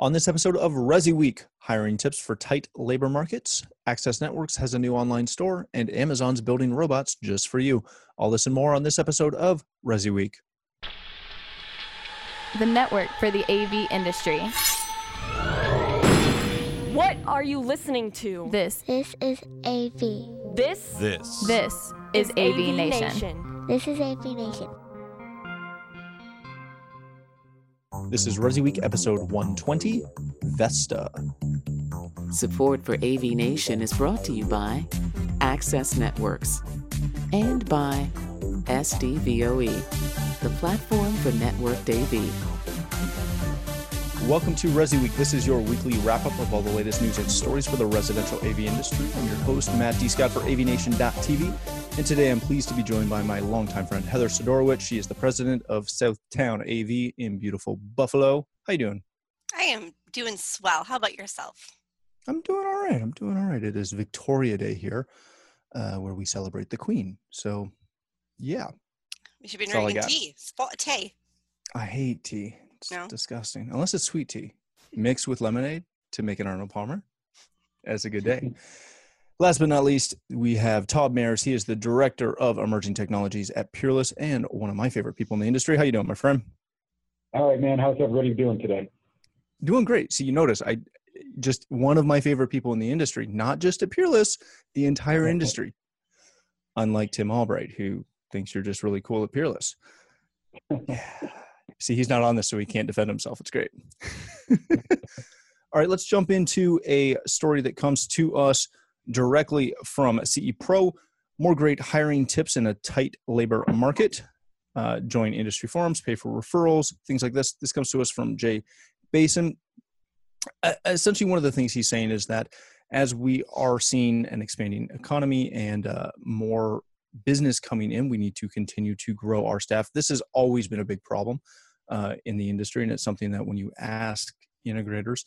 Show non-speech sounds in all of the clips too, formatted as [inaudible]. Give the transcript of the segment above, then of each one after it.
On this episode of Resi Week, hiring tips for tight labor markets, Access Networks has a new online store, and Amazon's building robots just for you. All this and more on this episode of Resi Week. The network for the AV industry. What are you listening to? This, This is AV. This This. this is, AV, Nation. This is AV Nation. This is Resi Week episode 120 Vesta. Support for AV Nation is brought to you by Access Networks and by SDVOE, the platform for networked AV. Welcome to Resi Week. This is your weekly wrap up of all the latest news and stories for the residential AV industry. I'm your host, Matt D. Scott for AVNation.tv. And today I'm pleased to be joined by my longtime friend, Heather Sidorowicz. She is the president of Southtown AV in beautiful Buffalo. How you doing? I am doing swell. How about yourself? I'm doing all right. I'm doing all right. It is Victoria Day here, uh, where we celebrate the Queen. So, yeah, We should be That's drinking tea. Spot tea. I hate tea. It's No? disgusting. Unless it's sweet tea mixed with lemonade to make an Arnold Palmer. That's a good day. [laughs] Last but not least, we have Todd Mayers. He is the director of emerging technologies at Peerless and one of my favorite people in the industry. How you doing, my friend? All right, man. How's everybody doing today? Doing great. So you notice I just one of my favorite people in the industry, not just at Peerless, the entire [laughs] industry. Unlike Tim Albright, who thinks you're just really cool at Peerless. [laughs] Yeah. See, he's not on this, so he can't defend himself. It's great. [laughs] All right, let's jump into a story that comes to us directly from CE Pro. More great hiring tips in a tight labor market. Uh, join industry forums, pay for referrals, things like this. This comes to us from Jay Basen. Uh, essentially, one of the things he's saying is that as we are seeing an expanding economy and uh, more business coming in, we need to continue to grow our staff. This has always been a big problem uh, in the industry, and it's something that when you ask integrators,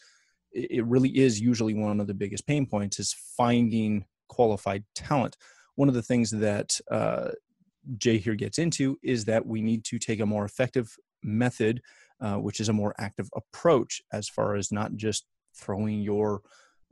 it really is usually one of the biggest pain points is finding qualified talent. One of the things that uh, Jay here gets into is that we need to take a more effective method, uh, which is a more active approach as far as not just throwing your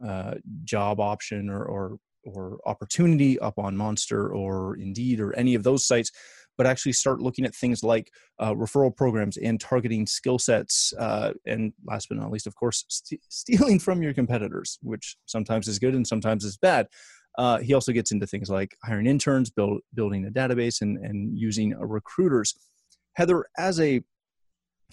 uh, job option or, or or opportunity up on Monster or Indeed or any of those sites, but actually start looking at things like uh, referral programs and targeting skill sets. Uh, and last but not least, of course, st- stealing from your competitors, which sometimes is good and sometimes is bad. Uh, he also gets into things like hiring interns, build, building a database, and, and using recruiters. Heather, as a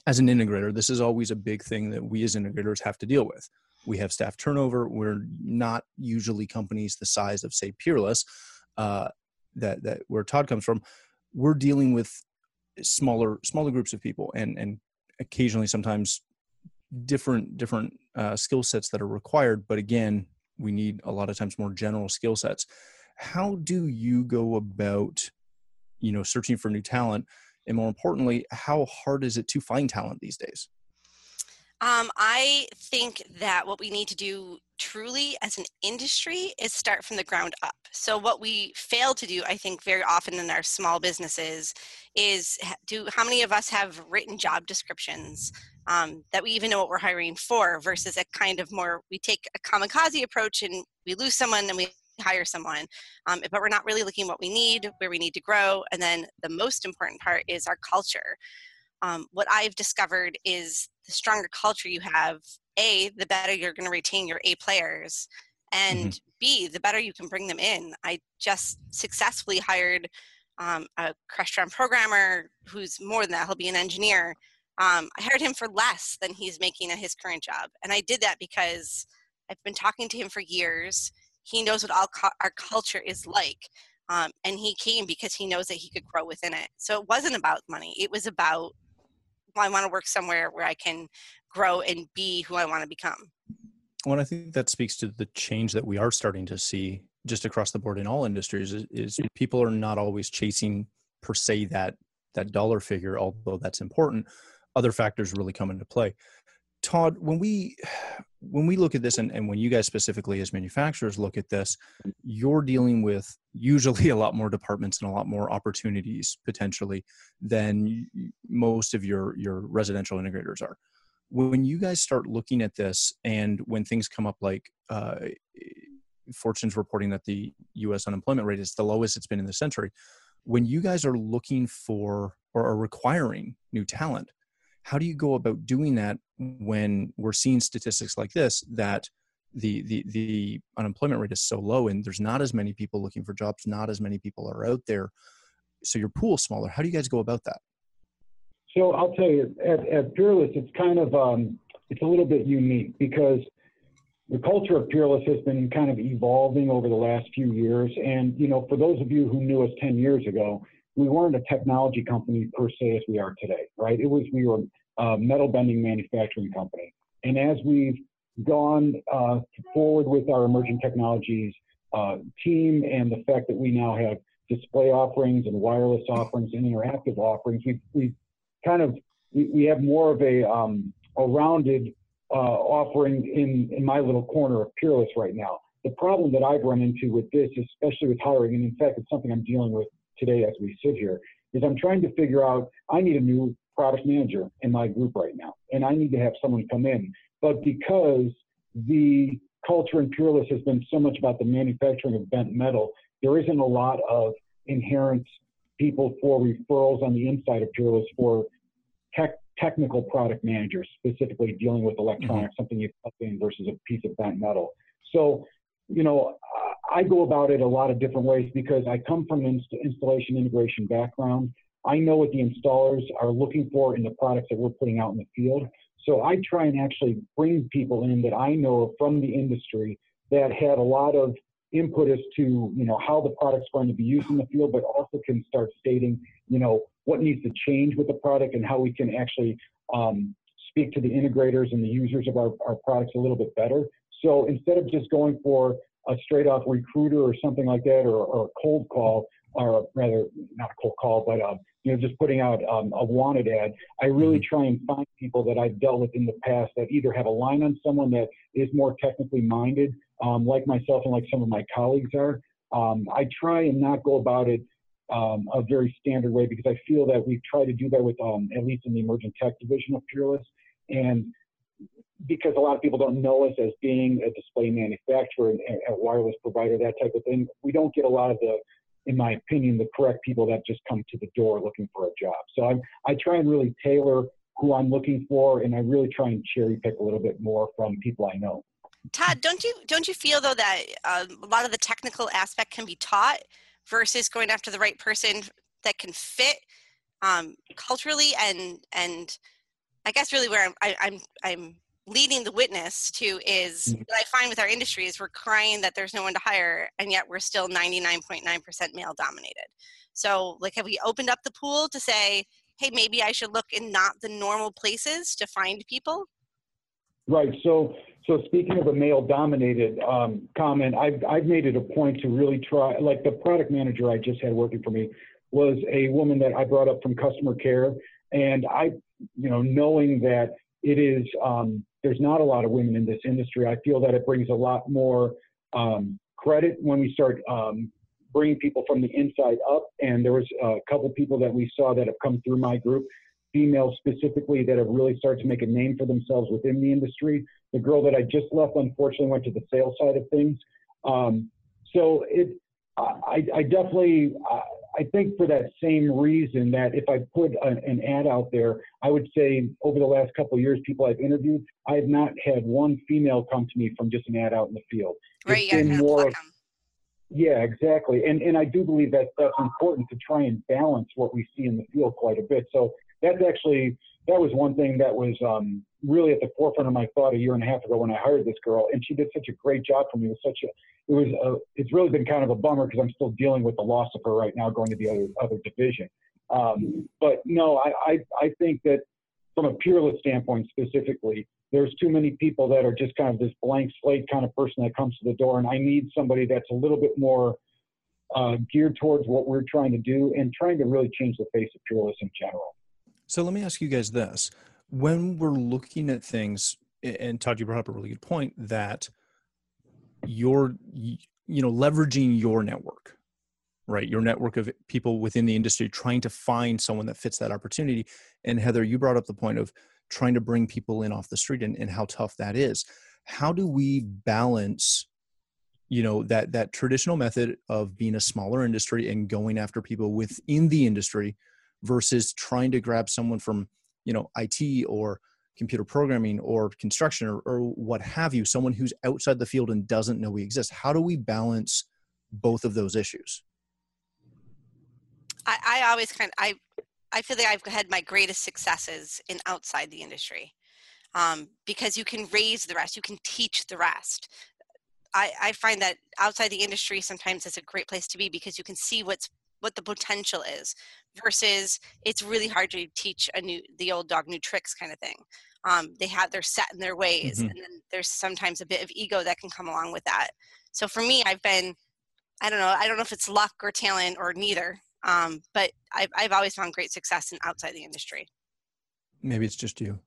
as an integrator, this is always a big thing that we as integrators have to deal with. We have staff turnover. We're not usually companies the size of, say, Peerless, uh, that that where Todd comes from. We're dealing with smaller smaller groups of people, and and occasionally sometimes different different uh, skill sets that are required. But again, we need a lot of times more general skill sets. How do you go about, you know, searching for new talent? And more importantly, how hard is it to find talent these days? Um, I think that what we need to do truly as an industry is start from the ground up. So what we fail to do, I think, very often in our small businesses is do how many of us have written job descriptions um, that we even know what we're hiring for versus a kind of more we take a kamikaze approach and we lose someone and we hire someone um, but we're not really looking at what we need where we need to grow and then the most important part is our culture um, what I've discovered is the stronger culture you have, A, the better you're going to retain your A players, and B, the better you can bring them in. I just successfully hired um, a Crestron programmer who's more than that, he'll be an engineer. Um, I hired him for less than he's making at his current job. And I did that because I've been talking to him for years. He knows what all cu- our culture is like. Um, and he came because he knows that he could grow within it. So it wasn't about money. It was about well, I want to work somewhere where I can grow and be who I want to become. Well, I think that speaks to the change that we are starting to see just across the board in all industries is, is people are not always chasing per se that that dollar figure, although that's important. Other factors really come into play. Todd, when we [sighs] when we look at this and, and when you guys specifically as manufacturers look at this, you're dealing with usually [laughs] a lot more departments and a lot more opportunities potentially than most of your your residential integrators are. When you guys start looking at this and when things come up like uh, fortune's reporting that the us unemployment rate is the lowest it's been in the century when you guys are looking for or are requiring new talent how do you go about doing that when we're seeing statistics like this that the the the unemployment rate is so low and there's not as many people looking for jobs not as many people are out there so your pool's smaller? How do you guys go about that so i'll tell you at, at peerless it's kind of um, it's a little bit unique because the culture of peerless has been kind of evolving over the last few years. And you know for those of you who knew us 10 years ago we weren't a technology company per se as we are today right? It was we were a metal bending manufacturing company. And as we've gone uh, forward with our emerging technologies uh, team and the fact that we now have display offerings and wireless offerings and interactive offerings, we we kind of we, we have more of a um, a rounded uh, offering in in my little corner of Peerless right now. The problem that I've run into with this, especially with hiring, and in fact, it's something I'm dealing with today as we sit here, is I'm trying to figure out I need a new product manager in my group right now, and I need to have someone come in but because the culture in Peerless has been so much about the manufacturing of bent metal, there isn't a lot of inherent people for referrals on the inside of Peerless for tech, technical product managers, specifically dealing with electronics, mm-hmm. something you plug in versus a piece of bent metal. So, you know, I go about it a lot of different ways because I come from an inst- installation integration background. I know what the installers are looking for in the products that we're putting out in the field. So I try and actually bring people in that I know from the industry that had a lot of input as to you know how the product's going to be used in the field, but also can start stating you know what needs to change with the product and how we can actually um, speak to the integrators and the users of our, our products a little bit better. So instead of just going for a straight off recruiter or something like that or, or a cold call, or rather not a cold call, but uh, you know, just putting out um, a wanted ad, I really mm-hmm. try and find people that I've dealt with in the past that either have a line on someone that is more technically minded, um, like myself and like some of my colleagues are. Um, I try and not go about it um, a very standard way because I feel that we try to do that with, um, at least in the emerging tech division of Peerless. And because a lot of people don't know us as being a display manufacturer and a wireless provider, that type of thing, we don't get a lot of the in my opinion, the correct people that just come to the door looking for a job. So I'm, I try and really tailor who I'm looking for, and I really try and cherry pick a little bit more from people I know. Todd, don't you don't you feel though that uh, a lot of the technical aspect can be taught versus going after the right person that can fit um, culturally and and I guess really where I'm I, am i I'm leading the witness to is mm-hmm. what I find with our industry is we're crying that there's no one to hire, and yet we're still 99.9% male dominated. So, like, have we opened up the pool to say, hey, maybe I should look in not the normal places to find people? Right. So, so speaking of a male dominated um, comment, I've, I've made it a point to really try, like the product manager I just had working for me was a woman that I brought up from customer care. And I, you know, knowing that it is um, there's not a lot of women in this industry. I feel that it brings a lot more um, credit when we start um, bringing people from the inside up. And there was a couple people that we saw that have come through my group, females specifically, that have really started to make a name for themselves within the industry. The girl that I just left, unfortunately, went to the sales side of things. Um, so it, I, I definitely, I think for that same reason that if I put an, an ad out there, I would say over the last couple of years, people I've interviewed, I have not had one female come to me from just an ad out in the field. Right, it's yeah, been more yeah, exactly. And and I do believe that that's important to try and balance what we see in the field quite a bit. So that's actually that was one thing that was um, really at the forefront of my thought a year and a half ago when I hired this girl, and she did such a great job for me. It was such a, it was a, it's really been kind of a bummer because I'm still dealing with the loss of her right now, going to the other other division. Um, but no, I, I I think that from a peerless standpoint specifically, there's too many people that are just kind of this blank slate kind of person that comes to the door, and I need somebody that's a little bit more uh, geared towards what we're trying to do and trying to really change the face of peerless in general. So let me ask you guys this. When we're looking at things, and Todd, you brought up a really good point that you're, you know, leveraging your network, right? Your network of people within the industry trying to find someone that fits that opportunity. And Heather, you brought up the point of trying to bring people in off the street and, and how tough that is how do we balance you know that that traditional method of being a smaller industry and going after people within the industry versus trying to grab someone from you know IT or computer programming or construction or, or what have you someone who's outside the field and doesn't know we exist how do we balance both of those issues I, I always kind of I I feel like I've had my greatest successes in outside the industry um, because you can raise the rest, you can teach the rest. I, I find that outside the industry sometimes it's a great place to be because you can see what's what the potential is versus it's really hard to teach a new the old dog new tricks kind of thing um, they have they're set in their ways Mhm. and then there's sometimes a bit of ego that can come along with that so for me i've been i don't know i don't know if it's luck or talent or neither um, but I've, I've always found great success in outside the industry maybe it's just you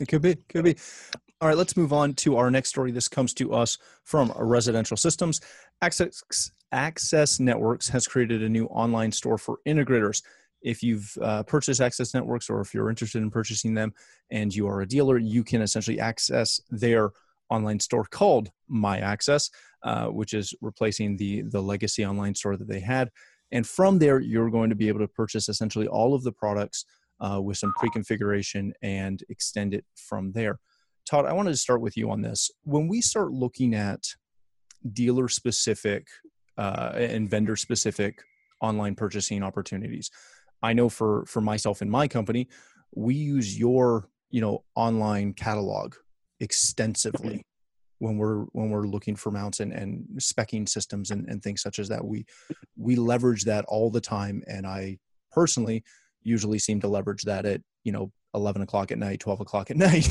It could be, could be. All right, let's move on to our next story. This comes to us from Residential Systems. Access, Access Networks has created a new online store for integrators. If you've uh, purchased Access Networks or if you're interested in purchasing them and you are a dealer, you can essentially access their online store called My Access, uh, which is replacing the, the legacy online store that they had. And from there, you're going to be able to purchase essentially all of the products uh, with some pre-configuration and extend it from there. Todd, I wanted to start with you on this. When we start looking at dealer-specific uh, and vendor-specific online purchasing opportunities, I know for for myself and my company, we use your you know online catalog extensively when we're when we're looking for mounts and, and specking systems and, and things such as that. We we leverage that all the time, and I personally usually seem to leverage that at you know 11 o'clock at night 12 o'clock at [laughs] night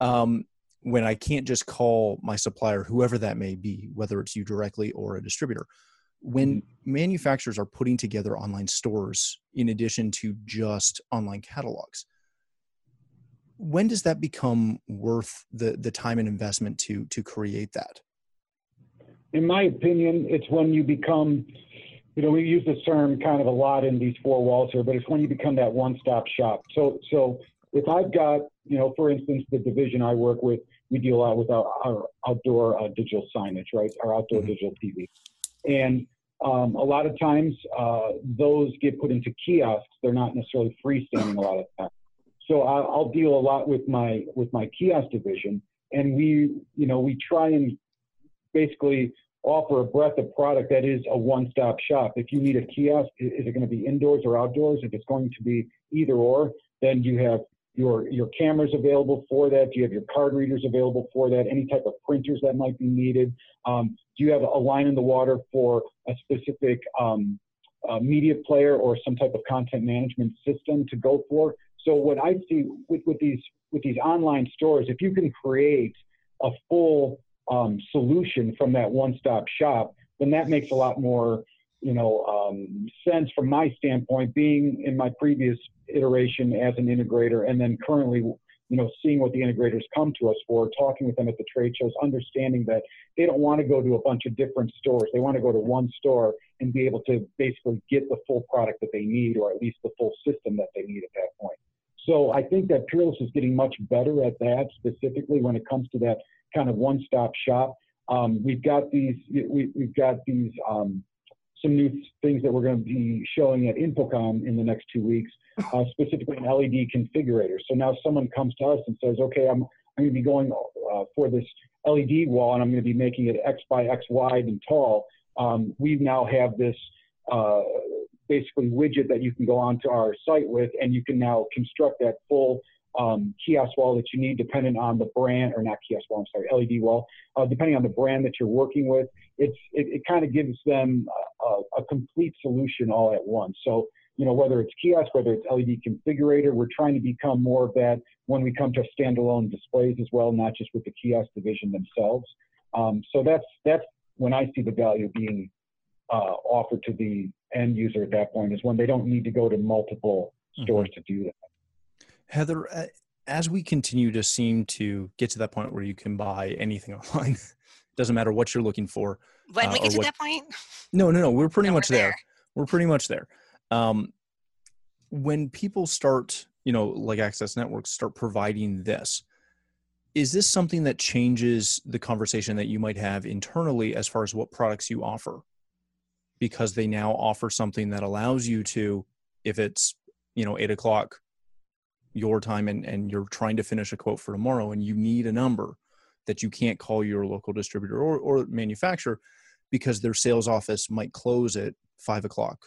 um, when i can't just call my supplier whoever that may be whether it's you directly or a distributor when mm-hmm. manufacturers are putting together online stores in addition to just online catalogs when does that become worth the the time and investment to to create that in my opinion, it's when you become, you know, we use this term kind of a lot in these four walls here, but it's when you become that one-stop shop. So, so if I've got, you know, for instance, the division I work with, we deal a lot with our, our outdoor uh, digital signage, right? Our outdoor Mhm. digital TV, and um, a lot of times uh, those get put into kiosks. They're not necessarily freestanding a lot of times. So I'll, I'll deal a lot with my with my kiosk division, and we, you know, we try and basically offer a breadth of product that is a one-stop shop. If you need a kiosk, is it going to be indoors or outdoors? If it's going to be either or, then you have your your cameras available for that. Do you have your card readers available for that? Any type of printers that might be needed? Um, do you have a line in the water for a specific um, uh, media player or some type of content management system to go for? So what I see with, with these with these online stores, if you can create a full um, solution from that one-stop shop, then that makes a lot more, you know, um, sense from my standpoint. Being in my previous iteration as an integrator, and then currently, you know, seeing what the integrators come to us for, talking with them at the trade shows, understanding that they don't want to go to a bunch of different stores. They want to go to one store and be able to basically get the full product that they need, or at least the full system that they need at that point. So I think that Peerless is getting much better at that, specifically when it comes to that kind of one-stop shop. Um, we've got these, we, we've got these, um, some new things that we're going to be showing at InfoComm in the next two weeks, uh, specifically an LED configurator. So now someone comes to us and says, okay, I'm, I'm going to be going uh, for this LED wall and I'm going to be making it X by X wide and tall. Um, we now have this uh, basically widget that you can go onto our site with, and you can now construct that full um, kiosk wall that you need, depending on the brand, or not kiosk wall, I'm sorry, LED wall, uh, depending on the brand that you're working with. It's it, it kind of gives them a, a complete solution all at once. So you know whether it's kiosk, whether it's LED configurator, we're trying to become more of that when we come to standalone displays as well, not just with the kiosk division themselves. Um, so that's that's when I see the value being uh, offered to the end user at that point is when they don't need to go to multiple stores to do that. Heather, as we continue to seem to get to that point where you can buy anything [laughs] online, doesn't matter what you're looking for. when Uh, we get to what- that point No, no, no. We're pretty no, much we're there. We're pretty much there. Um, when people start, you know, like Access Networks start providing this, is this something that changes the conversation that you might have internally as far as what products you offer? Because they now offer something that allows you to, if it's, you know, eight o'clock your time and, and you're trying to finish a quote for tomorrow and you need a number that you can't call your local distributor or, or manufacturer because their sales office might close at five o'clock.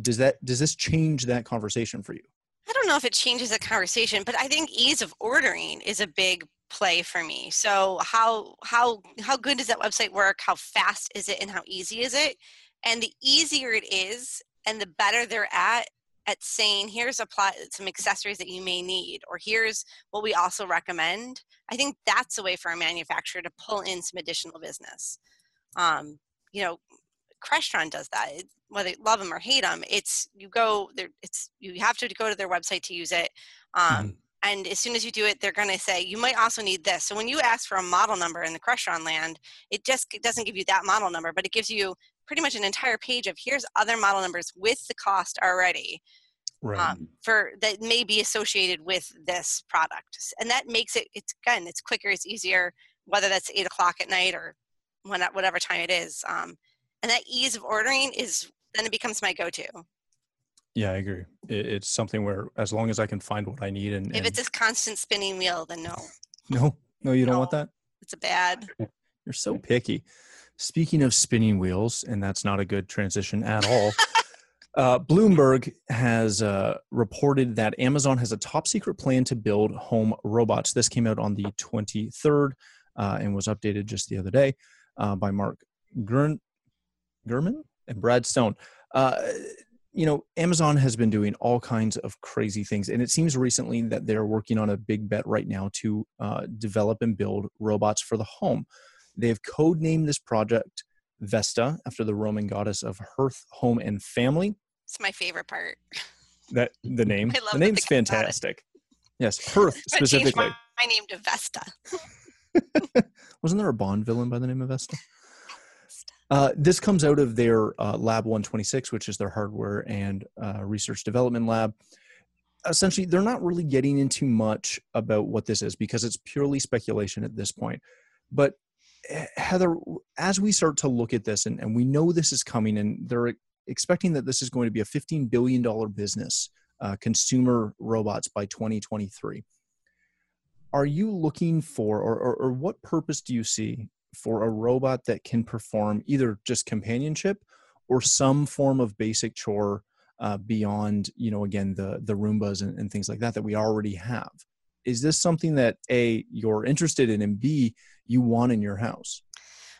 Does that does this change that conversation for you? I don't know if it changes the conversation, but I think ease of ordering is a big play for me. So how how how good does that website work? How fast is it and how easy is it? And the easier it is and the better they're at at saying here's a plot some accessories that you may need or here's what we also recommend i think that's a way for a manufacturer to pull in some additional business. Um, you know crestron does that. It, whether you love them or hate them it's you go there it's you have to go to their website to use it. Um, mm-hmm. And as soon as you do it they're going to say you might also need this. So when you ask for a model number in the crestron land it just it doesn't give you that model number but it gives you pretty much an entire page of here's other model numbers with the cost already right. um, for that may be associated with this product. And that makes it it's again it's quicker it's easier whether that's eight o'clock at night or when whatever time it is um, and that ease of ordering is then it becomes my go-to yeah i agree. It, it's something where as long as i can find what i need and, if and... it's a constant spinning wheel then no. [laughs] No? No you don't want that? It's a bad you're so picky. Speaking of spinning wheels, and that's not a good transition at all. [laughs] uh, Bloomberg has uh, reported that Amazon has a top secret plan to build home robots. This came out on the 23rd uh, and was updated just the other day uh, by Mark Gurn- Gurman and Brad Stone. Uh, you know, Amazon has been doing all kinds of crazy things, and it seems recently that they're working on a big bet right now to uh, develop and build robots for the home. They have codenamed this project Vesta after the Roman goddess of hearth, home, and family. It's my favorite part. That the [laughs] name. the name's fantastic. Yes, hearth [laughs] specifically. My, my name to Vesta. [laughs] Wasn't there a Bond villain by the name of Vesta? Uh, this comes out of their uh, Lab 126, which is their hardware and uh, research development lab. Essentially, they're not really getting into much about what this is because it's purely speculation at this point. But Heather, as we start to look at this, and, and we know this is coming, and they're expecting that this is going to be a $15 billion business, uh, consumer robots by 2023. Are you looking for, or, or, or what purpose do you see for a robot that can perform either just companionship or some form of basic chore uh, beyond, you know, again, the, the Roombas and, and things like that that we already have? is this something that a you're interested in and b you want in your house?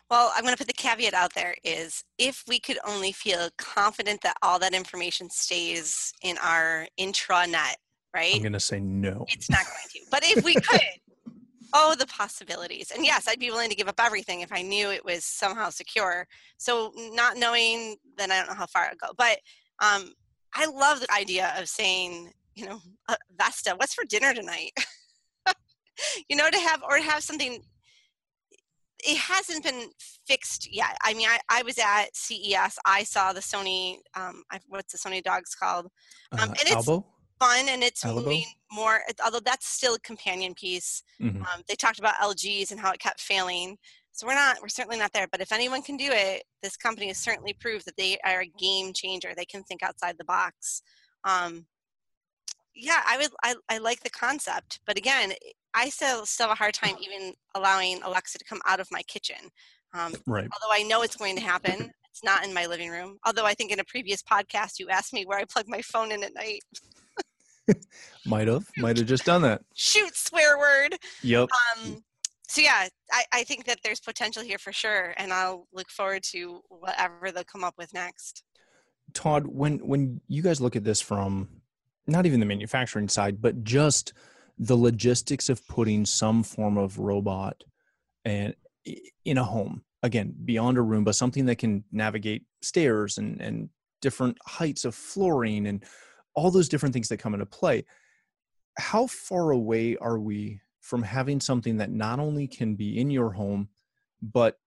Well i'm going to put the caveat out there is if we could only feel confident that all that information stays in our intranet right? I'm going to say no. It's not going to. But if we [laughs] could oh the possibilities and yes i'd be willing to give up everything if i knew it was somehow secure so not knowing then i don't know how far i'd go but um, i love the idea of saying you know, uh, Vesta, what's for dinner tonight? [laughs] you know, to have or to have something. It hasn't been fixed yet. I mean, I, I was at CES. I saw the Sony. Um, I, what's the Sony dogs called? Um, uh, and it's Aibo? Fun and it's moving more. Although that's still a companion piece. Mm-hmm. Um, they talked about LGs and how it kept failing. So we're not. We're certainly not there. But if anyone can do it, this company has certainly proved that they are a game changer. They can think outside the box. Um, yeah, I would. I, I like the concept, but again, I still still have a hard time even allowing Alexa to come out of my kitchen. Um, right. Although I know it's going to happen, it's not in my living room. Although I think in a previous podcast you asked me where I plug my phone in at night. [laughs] might have, might have just done that. Shoot, swear word. Yep. Um, so yeah, I, I think that there's potential here for sure, and I'll look forward to whatever they'll come up with next. Todd, when when you guys look at this from not even the manufacturing side, but just the logistics of putting some form of robot and in a home again beyond a room but something that can navigate stairs and and different heights of flooring and all those different things that come into play how far away are we from having something that not only can be in your home but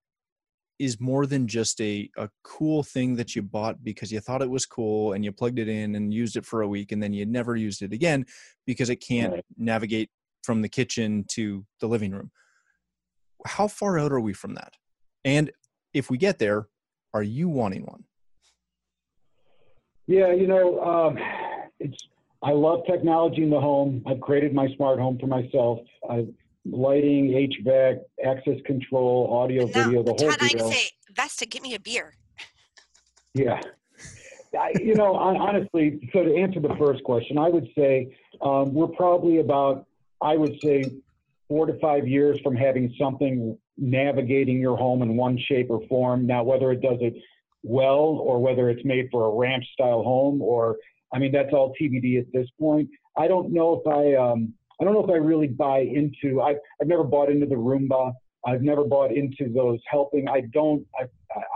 is more than just a, a cool thing that you bought because you thought it was cool and you plugged it in and used it for a week and then you never used it again because it can't right. navigate from the kitchen to the living room. How far out are we from that? And if we get there, are you wanting one? Yeah, you know, um, it's I love technology in the home. I've created my smart home for myself. I lighting, HVAC, access control, audio, video, the whole Todd, deal. I say, Vesta, give me a beer. Yeah. I, you know, honestly, so to answer the first question, I would say um, we're probably about, I would say, four to five years from having something navigating your home in one shape or form. Now, whether it does it well or whether it's made for a ranch style home or, I mean, that's all TBD at this point. I don't know if I, um, I don't know if I really buy into. I've I've never bought into the Roomba. I've never bought into those helping. I don't. I,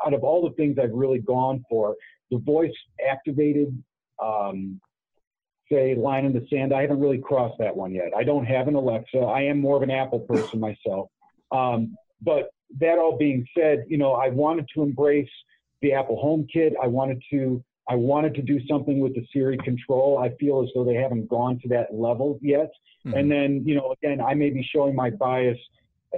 out of all the things I've really gone for, the voice activated, um, say line in the sand. I haven't really crossed that one yet. I don't have an Alexa. I am more of an Apple person myself. Um, but that all being said, you know, I wanted to embrace the Apple Home HomeKit. I wanted to I wanted to do something with the Siri control. I feel as though they haven't gone to that level yet. Mm-hmm. And then, you know, again, I may be showing my bias,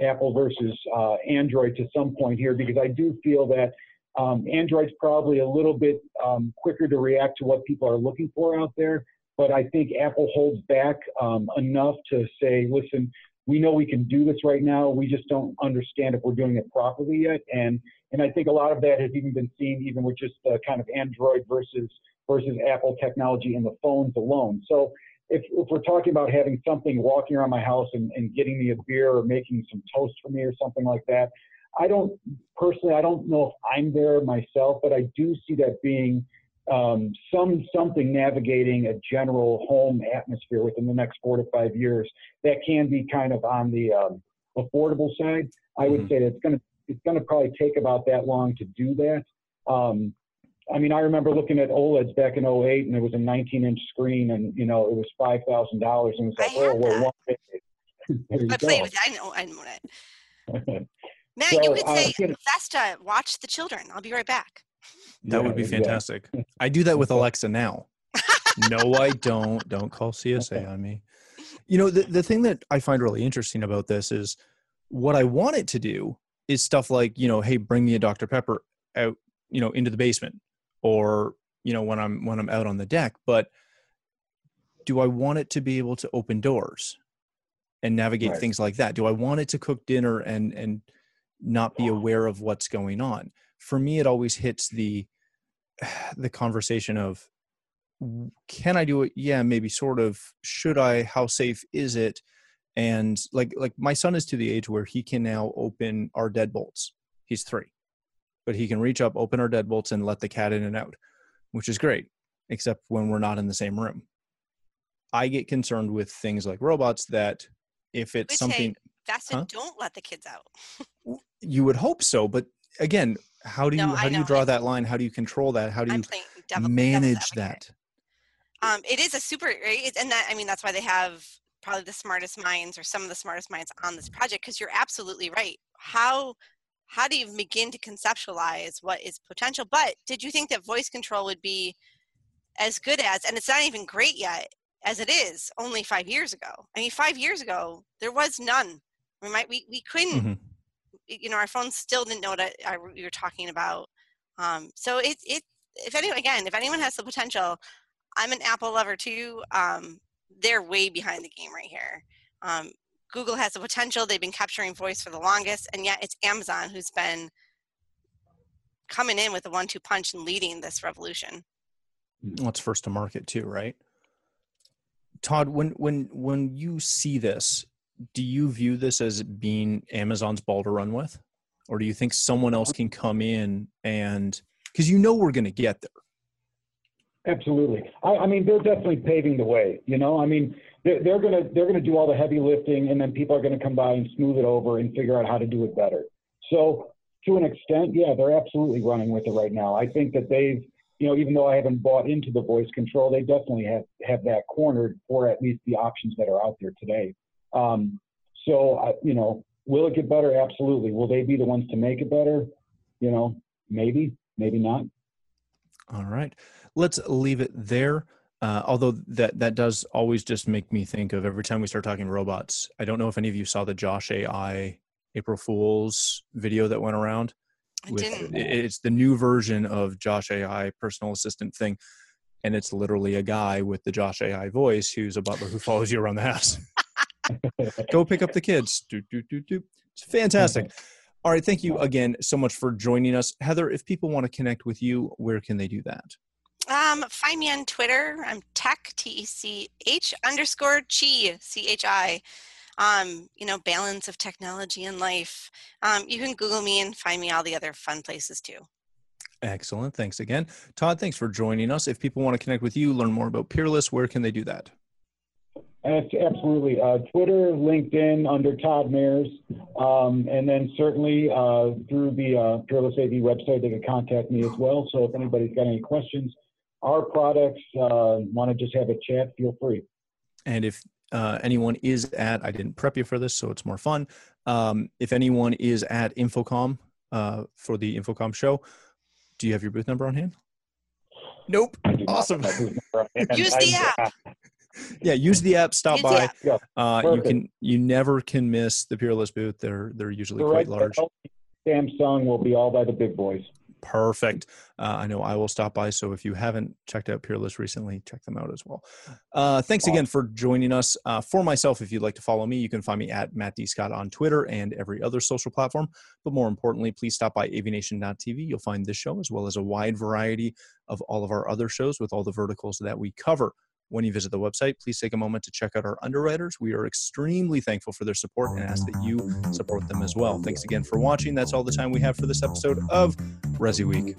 Apple versus uh, Android, to some point here, because I do feel that um, Android's probably a little bit um, quicker to react to what people are looking for out there. But I think Apple holds back um, enough to say, listen, we know we can do this right now. We just don't understand if we're doing it properly yet. And and I think a lot of that has even been seen even with just uh, kind of Android versus versus Apple technology in the phones alone. So if, if we're talking about having something walking around my house and, and getting me a beer or making some toast for me or something like that, I don't personally, I don't know if I'm there myself, but I do see that being um, some something navigating a general home atmosphere within the next four to five years that can be kind of on the um, affordable side. I would mm-hmm. say that it's going to it's going to probably take about that long to do that. Um, I mean, I remember looking at OLEDs back in 08 and it was a 19 inch screen and, you know, it was $5,000 and it was like, oh, well, one I played with it. I know, I know it. [laughs] Matt, so, you could uh, say, Vesta, watch the children. I'll be right back. That yeah, would be fantastic. Exactly. [laughs] I do that with Alexa now. [laughs] no, I don't. Don't call CSA on me. You know, the, the thing that I find really interesting about this is what I want it to do is stuff like, you know, hey, bring me a Dr. Pepper out, you know, into the basement or, you know, when I'm when I'm out on the deck. But do I want it to be able to open doors and navigate right. things like that? Do I want it to cook dinner and and not be aware of what's going on? For me, it always hits the the conversation of can I do it? Yeah, maybe sort of. Should I? How safe is it? and like like my son is to the age where he can now open our deadbolts he's three but he can reach up open our deadbolts and let the cat in and out which is great except when we're not in the same room i get concerned with things like robots that if it's something that's huh? don't let the kids out [laughs] you would hope so but again how do you no, how do you draw that line? How do you control that? How do you devil, manage that? Um, it is a super and that i mean that's why they have probably the smartest minds or some of the smartest minds on this project because you're absolutely right. How how do you begin to conceptualize what is potential? But did you think that voice control would be as good as and it's not even great yet as it is only five years ago? I mean five years ago there was none. We might we, we couldn't mm-hmm. You know our phones still didn't know what I, we were talking about um, so it, it if anyone again if anyone has the potential i'm an apple lover too um, they're way behind the game right here. Um, Google has the potential. They've been capturing voice for the longest, and yet it's Amazon who's been coming in with a one-two punch and leading this revolution. Well, first to market too, right? Todd, when when when you see this, do you view this as being Amazon's ball to run with, or do you think someone else can come in and because you know we're going to get there? Absolutely. I, I, mean, they're definitely paving the way. You know, I mean, they're, they're gonna they're gonna do all the heavy lifting, and then people are gonna come by and smooth it over and figure out how to do it better. So, to an extent, yeah, they're absolutely running with it right now. I think that they've, you know, even though I haven't bought into the voice control, they definitely have have that cornered for at least the options that are out there today. Um, so, I, you know, will it get better? Absolutely. Will they be the ones to make it better? you know, maybe, maybe not. All right. Let's leave it there. Uh, although that that does always just make me think of every time we start talking robots. I don't know if any of you saw the Josh AI April Fool's video that went around. I With, didn't. it's the new version of Josh AI personal assistant thing, and it's literally a guy with the Josh AI voice who's a butler who follows you around the house. [laughs] Go pick up the kids. Do, do, do, do. It's fantastic. All right. Thank you again so much for joining us. Heather, if people want to connect with you, where can they do that? Um, find me on Twitter. I'm tech T E C H underscore chi C H I. Um, you know, balance of technology and life. Um, you can Google me and find me all the other fun places too. Excellent. Thanks again. Todd, thanks for joining us. If people want to connect with you, learn more about Peerless, where can they do that? That's absolutely. Uh, Twitter, LinkedIn under Todd Mayers, um, and then certainly uh, through the uh, Peerless AV website, they can contact me as well. So if anybody's got any questions, our products, uh, want to just have a chat, feel free. And if uh, anyone is at, I didn't prep you for this, so it's more fun. Um, if anyone is at InfoComm uh, for the InfoComm show, do you have your booth number on hand? Nope. I do not Awesome. have my booth number on hand. Use the app. [laughs] Yeah, use the app. Stop Use by. Yeah, Uh, you can. You never can miss the Peerless booth. They're they're usually The quite right large. Samsung will be all by the big boys. Perfect. Uh, I know I will stop by. So if you haven't checked out Peerless recently, check them out as well. Uh, thanks again for joining us. Uh, for myself, if you'd like to follow me, you can find me at Matt D. Scott on Twitter and every other social platform. But more importantly, please stop by avnation.tv. You'll find this show as well as a wide variety of all of our other shows with all the verticals that we cover. When you visit the website, please take a moment to check out our underwriters. We are extremely thankful for their support and ask that you support them as well. Thanks again for watching. That's all the time we have for this episode of Resi Week.